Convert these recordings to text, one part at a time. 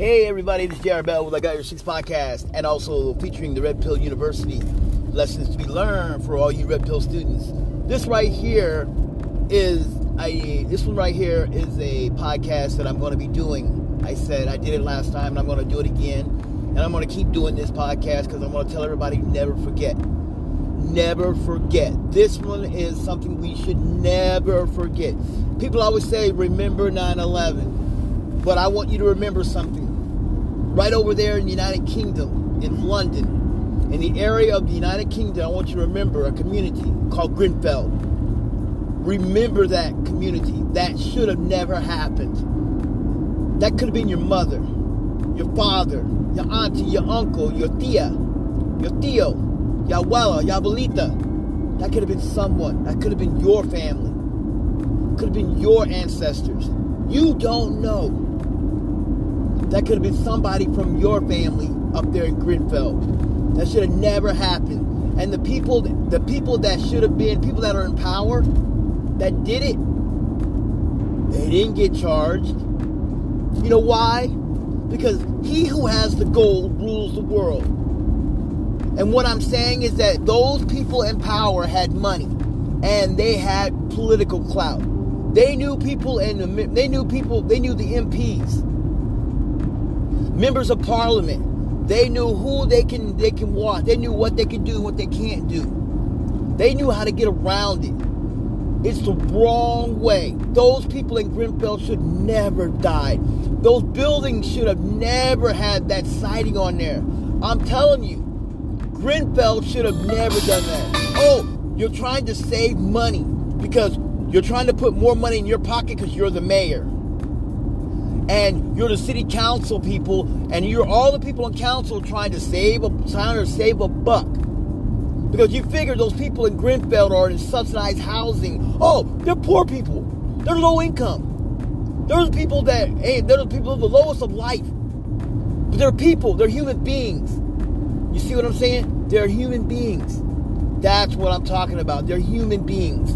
Hey everybody, this is JR Bell with I Got Your Six podcast and also featuring the Red Pill University lessons to be learned for all you Red Pill students. This right here is a this one right here is a podcast that I'm going to be doing. I said I did it last time and I'm going to do it again. And I'm going to keep doing this podcast because I'm going to tell everybody never forget. Never forget. This one is something we should never forget. People always say remember 9/11. But I want you to remember something right over there in the United Kingdom, in London, in the area of the United Kingdom, I want you to remember a community called Grenfell. Remember that community. That should have never happened. That could have been your mother, your father, your auntie, your uncle, your tia, your tío, your abuela, your abuelita. That could have been someone. That could have been your family. Could have been your ancestors. You don't know. That could have been somebody from your family up there in Grenfell. That should have never happened. And the people, the people that should have been, people that are in power, that did it, they didn't get charged. You know why? Because he who has the gold rules the world. And what I'm saying is that those people in power had money and they had political clout. They knew people and the, they knew people, they knew the MPs members of parliament. They knew who they can they can watch. They knew what they can do, what they can't do. They knew how to get around it. It's the wrong way. Those people in Grenfell should never died. Those buildings should have never had that siding on there. I'm telling you, Grenfell should have never done that. Oh, you're trying to save money because you're trying to put more money in your pocket because you're the mayor and you're the city council people, and you're all the people in council trying to save a trying to save a buck. Because you figure those people in Grenfell are in subsidized housing. Oh, they're poor people. They're low income. They're the people that hey, they're the people of the lowest of life. But they're people, they're human beings. You see what I'm saying? They're human beings. That's what I'm talking about. They're human beings.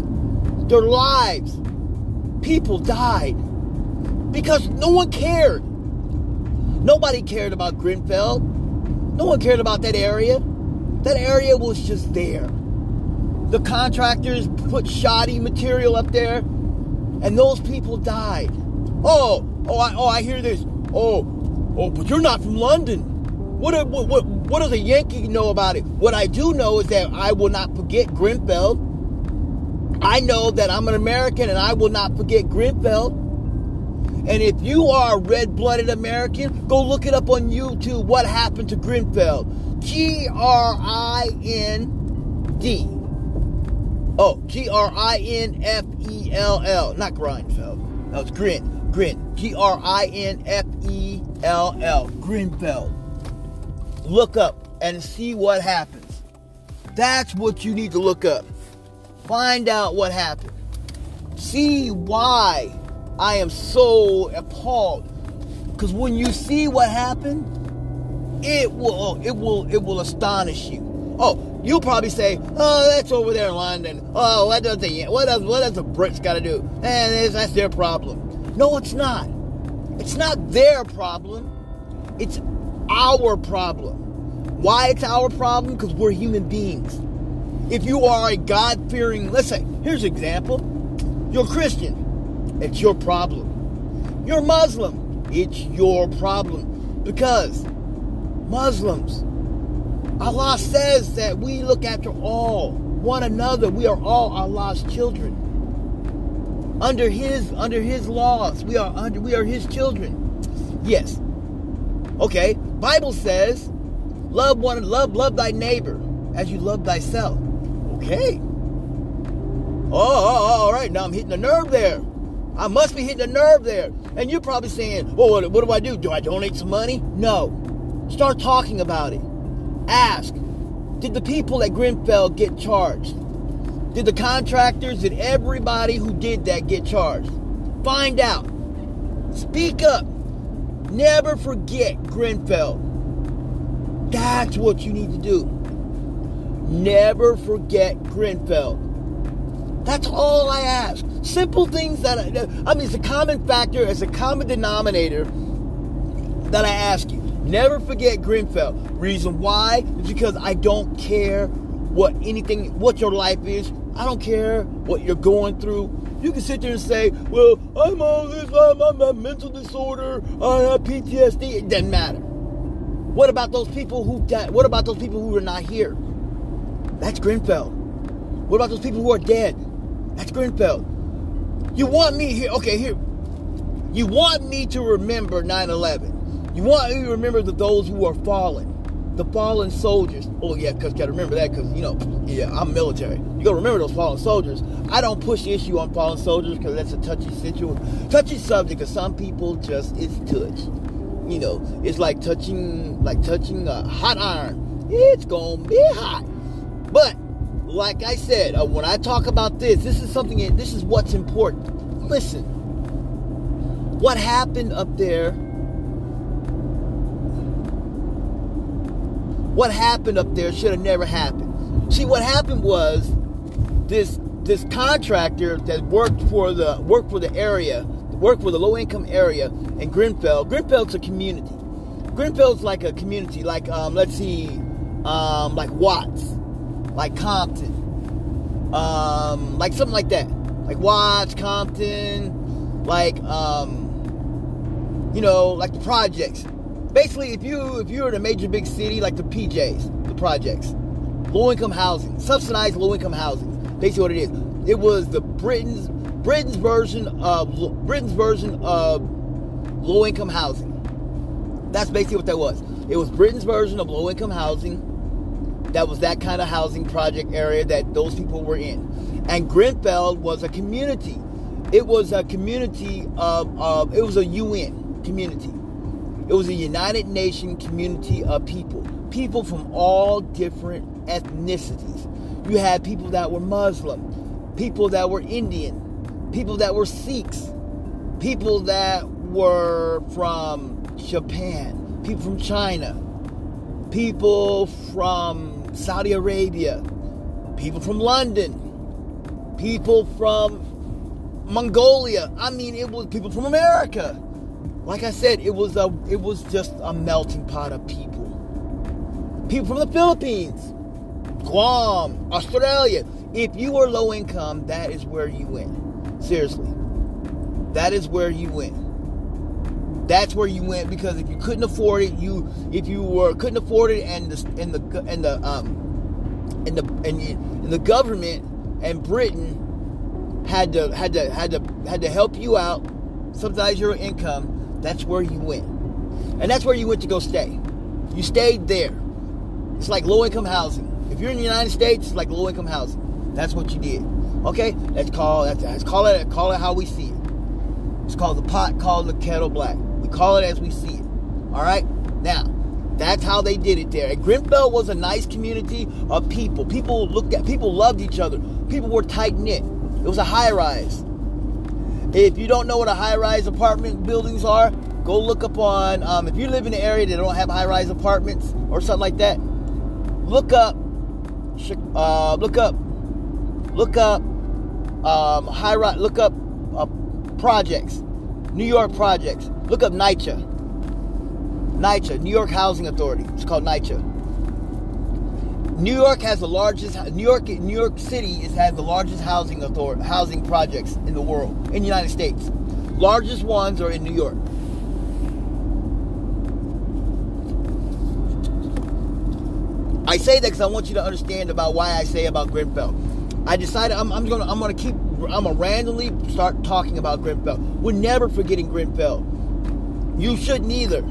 Their lives. People died because no one cared. Nobody cared about Grenfell. No one cared about that area. That area was just there. The contractors put shoddy material up there, and those people died. Oh, oh, I, oh, I hear this. Oh, oh, but you're not from London. What, what, what, what does a Yankee know about it? What I do know is that I will not forget Grenfell. I know that I'm an American, and I will not forget Grenfell. And if you are a red blooded American, go look it up on YouTube. What happened to Grenfell? G R I N D. Oh, G R I N F E L L. Not Grindfeld. That was Grin. Grin. G R I N F E L L. Grenfell. Look up and see what happens. That's what you need to look up. Find out what happened. See why I am so appalled because when you see what happened, it will it will it will astonish you. Oh, you'll probably say, "Oh, that's over there in London. Oh, what does the what does what does the Brits got to do? And that's their problem." No, it's not. It's not their problem. It's our problem. Why it's our problem? Because we're human beings. If you are a God fearing, let's say, here's an example. You're a Christian it's your problem. You're Muslim. It's your problem. Because Muslims, Allah says that we look after all, one another. We are all Allah's children. Under his under his laws, we are under we are his children. Yes. Okay. Bible says, love one love love thy neighbor as you love thyself. Okay. Oh, oh, oh all right. Now I'm hitting a nerve there. I must be hitting a nerve there. And you're probably saying, well, what, what do I do? Do I donate some money? No. Start talking about it. Ask, did the people at Grenfell get charged? Did the contractors, did everybody who did that get charged? Find out. Speak up. Never forget Grenfell. That's what you need to do. Never forget Grenfell. That's all I ask. Simple things that I, I mean, it's a common factor, it's a common denominator that I ask you. Never forget Grenfell. Reason why is because I don't care what anything, what your life is. I don't care what you're going through. You can sit there and say, well, I'm all this, I'm, I'm a mental disorder, I have PTSD. It doesn't matter. What about those people who died? What about those people who are not here? That's Grenfell. What about those people who are dead? That's Grenfell. You want me here? Okay, here. You want me to remember 9 11. You want me to remember the, those who are fallen the fallen soldiers. Oh yeah, because gotta remember that because you know, yeah, I'm military. You gotta remember those fallen soldiers. I don't push the issue on fallen soldiers because that's a touchy situation, touchy subject. Because some people just it's touch. You know, it's like touching like touching a hot iron. It's gonna be hot. But like I said, uh, when I talk about this, this is something. This is what's important. Listen, what happened up there what happened up there should have never happened. See, what happened was this this contractor that worked for the worked for the area, worked for the low income area in Grenfell. Grenfell's a community. Grenfell's like a community, like um, let's see, um, like Watts, like Compton, um, like something like that, like Watts, Compton, like um, you know, like the projects basically if you if you're in a major big city like the PJs, the projects, low income housing, subsidized low income housing. Basically what it is. It was the Britain's Britain's version of Britain's version of low income housing. That's basically what that was. It was Britain's version of low income housing. That was that kind of housing project area that those people were in. And Grenfell was a community. It was a community of, of it was a UN community it was a United Nation community of people, people from all different ethnicities. You had people that were Muslim, people that were Indian, people that were Sikhs, people that were from Japan, people from China, people from Saudi Arabia, people from London, people from Mongolia. I mean, it was people from America like I said, it was a it was just a melting pot of people. People from the Philippines, Guam, Australia. If you were low income, that is where you went. Seriously. That is where you went. That's where you went because if you couldn't afford it, you if you were couldn't afford it and the and the and the um and the and, and the government and Britain had to had to had to had to help you out, subsidize your income that's where you went. And that's where you went to go stay. You stayed there. It's like low income housing. If you're in the United States, it's like low income housing. That's what you did. Okay? Let's call that's, let's call it call it how we see it. It's called the pot called the kettle black. Call it as we see it. Alright? Now, that's how they did it there. And was a nice community of people. People looked at people loved each other. People were tight knit. It was a high rise. If you don't know what a high-rise apartment buildings are, go look up on. Um, if you live in an area that don't have high-rise apartments or something like that, look up. Uh, look up. Look up. Um, high rise. Look up uh, projects. New York projects. Look up NYCHA. NYCHA, New York Housing Authority. It's called NYCHA. New York has the largest. New York, New York City is, has the largest housing authority, housing projects in the world, in the United States. Largest ones are in New York. I say that because I want you to understand about why I say about Grenfell. I decided I'm, I'm, gonna I'm gonna keep I'm gonna randomly start talking about Grenfell. We're never forgetting Grenfell. You shouldn't either.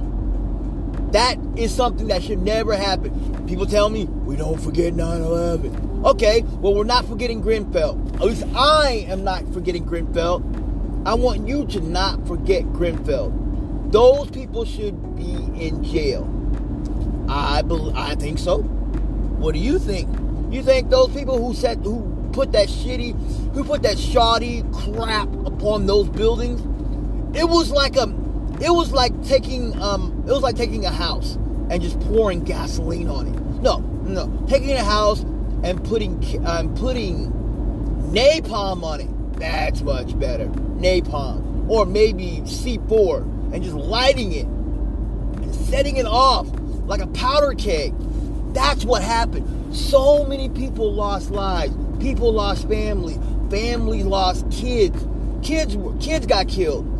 That is something that should never happen. People tell me we don't forget 9/11. Okay, well we're not forgetting Grenfell. At least I am not forgetting Grenfell. I want you to not forget Grenfell. Those people should be in jail. I believe, I think so. What do you think? You think those people who said who put that shitty, who put that shoddy crap upon those buildings? It was like a it was like taking um, it was like taking a house and just pouring gasoline on it. No, no, taking a house and putting um, putting napalm on it. That's much better. Napalm or maybe C4 and just lighting it and setting it off like a powder keg. That's what happened. So many people lost lives. People lost family. Family lost kids. Kids kids got killed.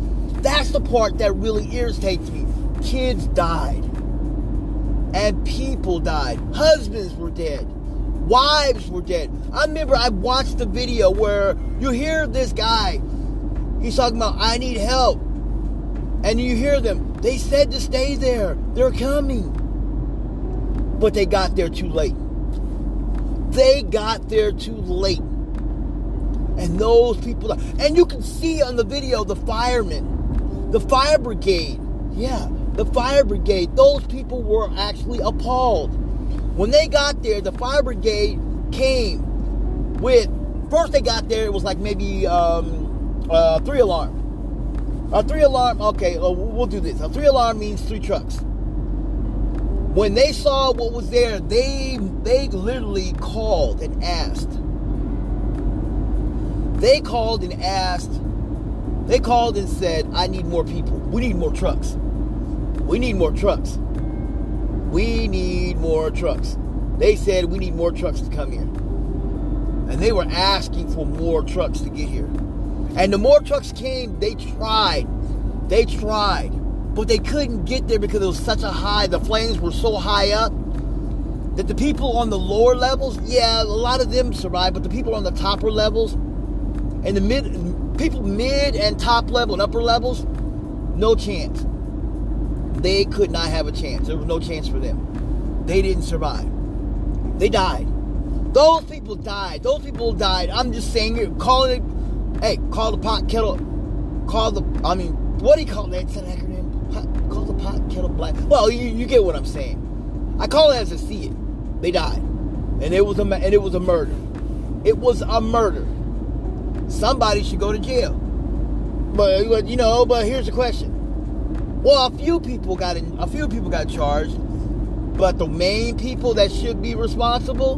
That's the part that really irritates me. Kids died. And people died. Husbands were dead. Wives were dead. I remember I watched the video where you hear this guy. He's talking about, I need help. And you hear them. They said to stay there. They're coming. But they got there too late. They got there too late. And those people, and you can see on the video the firemen, the fire brigade. Yeah, the fire brigade. Those people were actually appalled. When they got there, the fire brigade came with, first they got there, it was like maybe um, uh, three alarm. A three alarm, okay, uh, we'll do this. A three alarm means three trucks. When they saw what was there, they they literally called and asked. They called and asked. They called and said, "I need more people. We need more trucks. We need more trucks. We need more trucks." They said, "We need more trucks to come here." And they were asking for more trucks to get here. And the more trucks came, they tried. They tried but they couldn't get there because it was such a high, the flames were so high up that the people on the lower levels, yeah, a lot of them survived, but the people on the topper levels and the mid people mid and top level and upper levels, no chance. They could not have a chance. There was no chance for them. They didn't survive. They died. Those people died. Those people died. I'm just saying it, calling it, hey, call the pot kettle, call the, I mean, what do you call that? It's an acronym call the pot kettle black. Well, you, you get what I'm saying. I call it as I see it. They died, and it was a and it was a murder. It was a murder. Somebody should go to jail. But you know, but here's the question. Well, a few people got in, a few people got charged, but the main people that should be responsible,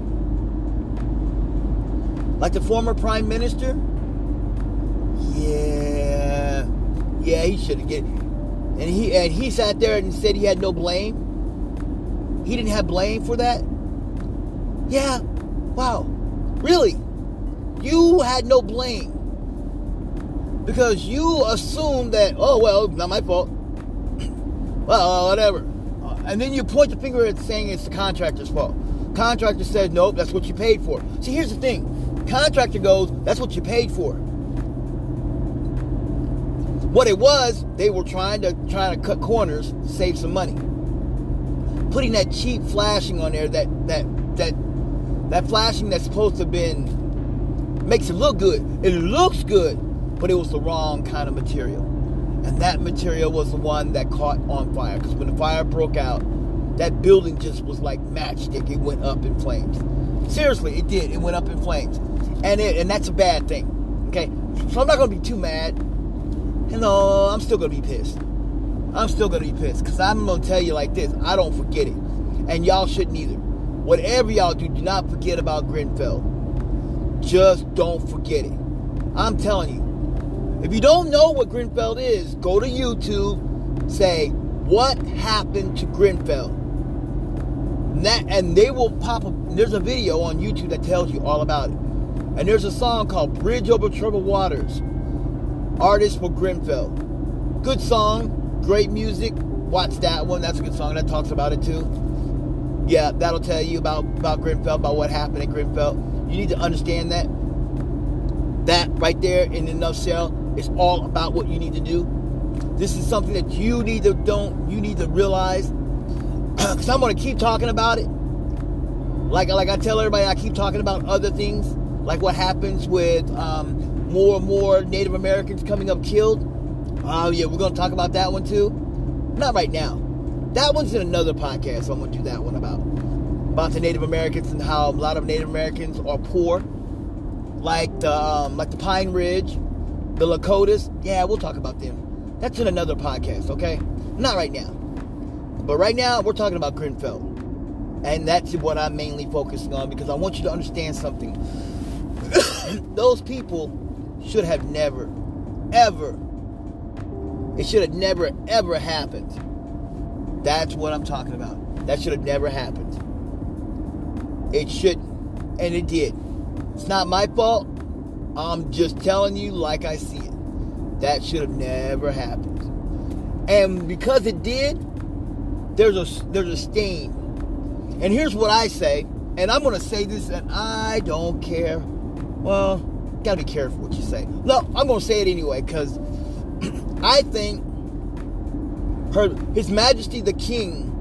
like the former prime minister, yeah, yeah, he should have get and he and he sat there and said he had no blame. He didn't have blame for that. Yeah. Wow. Really? You had no blame. Because you assumed that, oh well, not my fault. well, whatever. Uh, and then you point the finger at saying it's the contractor's fault. Contractor says, nope, that's what you paid for. See, here's the thing. Contractor goes, that's what you paid for. What it was, they were trying to trying to cut corners, save some money. Putting that cheap flashing on there, that that that that flashing that's supposed to have been makes it look good. It looks good, but it was the wrong kind of material. And that material was the one that caught on fire. Because when the fire broke out, that building just was like matchstick. It went up in flames. Seriously, it did. It went up in flames. And it and that's a bad thing. Okay? So I'm not gonna be too mad know, I'm still gonna be pissed. I'm still gonna be pissed because I'm gonna tell you like this: I don't forget it, and y'all shouldn't either. Whatever y'all do, do not forget about Grenfell. Just don't forget it. I'm telling you. If you don't know what Grenfell is, go to YouTube, say what happened to Grenfell. And, that, and they will pop up. There's a video on YouTube that tells you all about it. And there's a song called Bridge Over Troubled Waters Artist for Grenfell. Good song, great music. Watch that one. That's a good song. That talks about it too. Yeah, that'll tell you about, about Grenfell, about what happened at Grenfell. You need to understand that. That right there in a nutshell is all about what you need to do. This is something that you need to don't you need to realize. Because I'm gonna keep talking about it. Like like I tell everybody, I keep talking about other things, like what happens with um, more and more Native Americans coming up killed. Oh, yeah, we're to talk about that one too. Not right now. That one's in another podcast, so I'm going to do that one about. About the Native Americans and how a lot of Native Americans are poor. Like the, um, like the Pine Ridge, the Lakotas. Yeah, we'll talk about them. That's in another podcast, okay? Not right now. But right now, we're talking about Grenfell. And that's what I'm mainly focusing on because I want you to understand something. Those people should have never, ever, it should have never, ever happened. That's what I'm talking about. That should have never happened. It shouldn't. And it did. It's not my fault. I'm just telling you like I see it. That should have never happened. And because it did, there's a there's a stain. And here's what I say, and I'm gonna say this, and I don't care. Well, gotta be careful what you say. No, I'm gonna say it anyway, because I think her His Majesty the King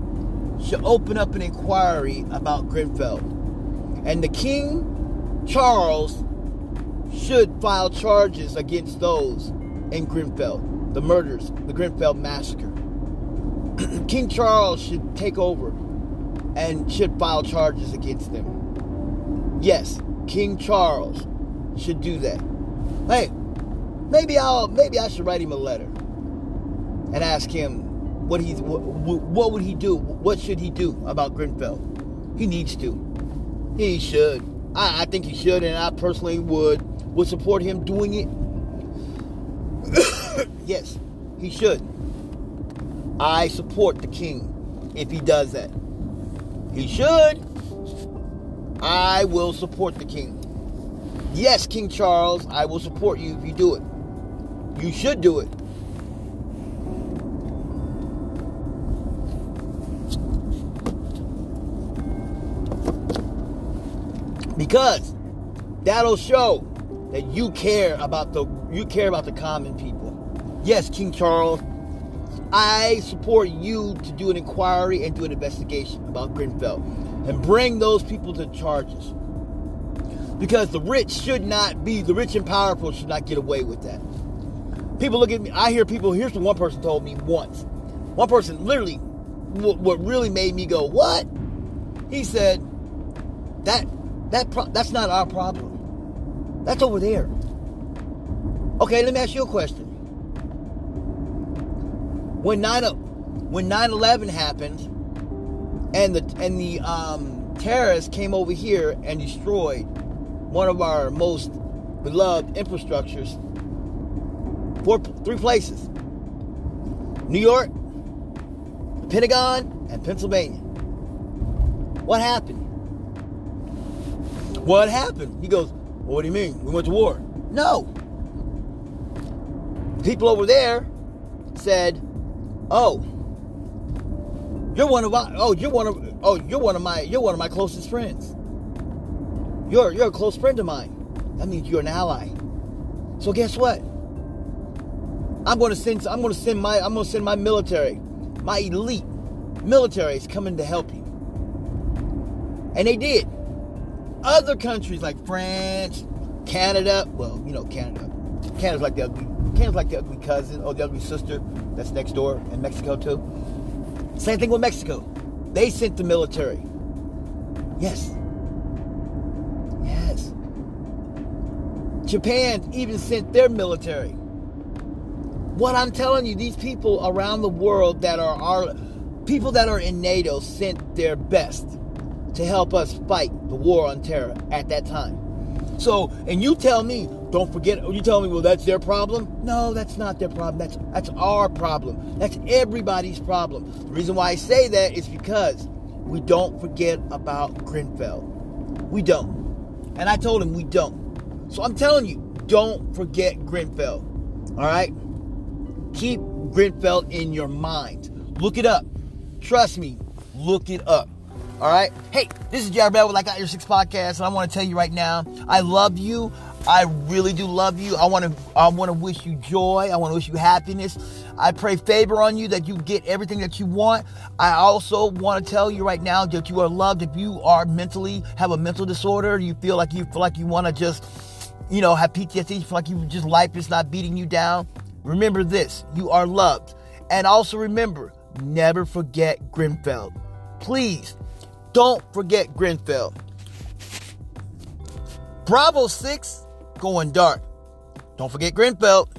should open up an inquiry about Grenfell. And the King Charles should file charges against those in Grenfell, the murders, the Grenfell massacre. King Charles should take over and should file charges against them. Yes, King Charles should do that. Hey, maybe I'll maybe I should write him a letter and ask him what he's what, what would he do? What should he do about Grenfell? He needs to. He should. I, I think he should, and I personally would would support him doing it. yes, he should. I support the king if he does that. He should. I will support the king. Yes, King Charles, I will support you if you do it. You should do it. Because that'll show that you care about the you care about the common people. Yes, King Charles, I support you to do an inquiry and do an investigation about Grenfell and bring those people to charges. Because the rich should not be, the rich and powerful should not get away with that. People look at me, I hear people, here's what one person told me once. One person literally, what really made me go, what? He said, that, that pro- that's not our problem. That's over there. Okay, let me ask you a question when 9 when 9/11 happened and the and the um, terrorists came over here and destroyed one of our most beloved infrastructures four three places New York the Pentagon and Pennsylvania what happened what happened he goes well, what do you mean we went to war no people over there said Oh, you're one of my. Oh, you're one of. Oh, you're one of my. You're one of my closest friends. You're you're a close friend of mine. That means you're an ally. So guess what? I'm going to send. I'm to send my. I'm going to send my military, my elite military is coming to help you. And they did. Other countries like France, Canada. Well, you know Canada. Canada's like the ugly Canada's like the ugly cousin or the ugly sister that's next door in Mexico too. Same thing with Mexico. They sent the military. Yes. Yes. Japan even sent their military. What I'm telling you, these people around the world that are our people that are in NATO sent their best to help us fight the war on terror at that time. So, and you tell me, don't forget, you tell me, well, that's their problem? No, that's not their problem. That's that's our problem. That's everybody's problem. The reason why I say that is because we don't forget about Grenfell. We don't. And I told him we don't. So I'm telling you, don't forget Grenfell. All right? Keep Grenfell in your mind. Look it up. Trust me, look it up. All right. Hey, this is Jared Bell with I Got Your Six Podcast, and I want to tell you right now, I love you. I really do love you. I want to I want to wish you joy. I want to wish you happiness. I pray favor on you that you get everything that you want. I also want to tell you right now that you are loved. If you are mentally have a mental disorder, you feel like you feel like you want to just you know have PTSD, feel like you just life is not beating you down. Remember this: you are loved, and also remember, never forget Grenfell. Please don't forget Grenfell. Bravo 6 going dark. Don't forget Grenfell.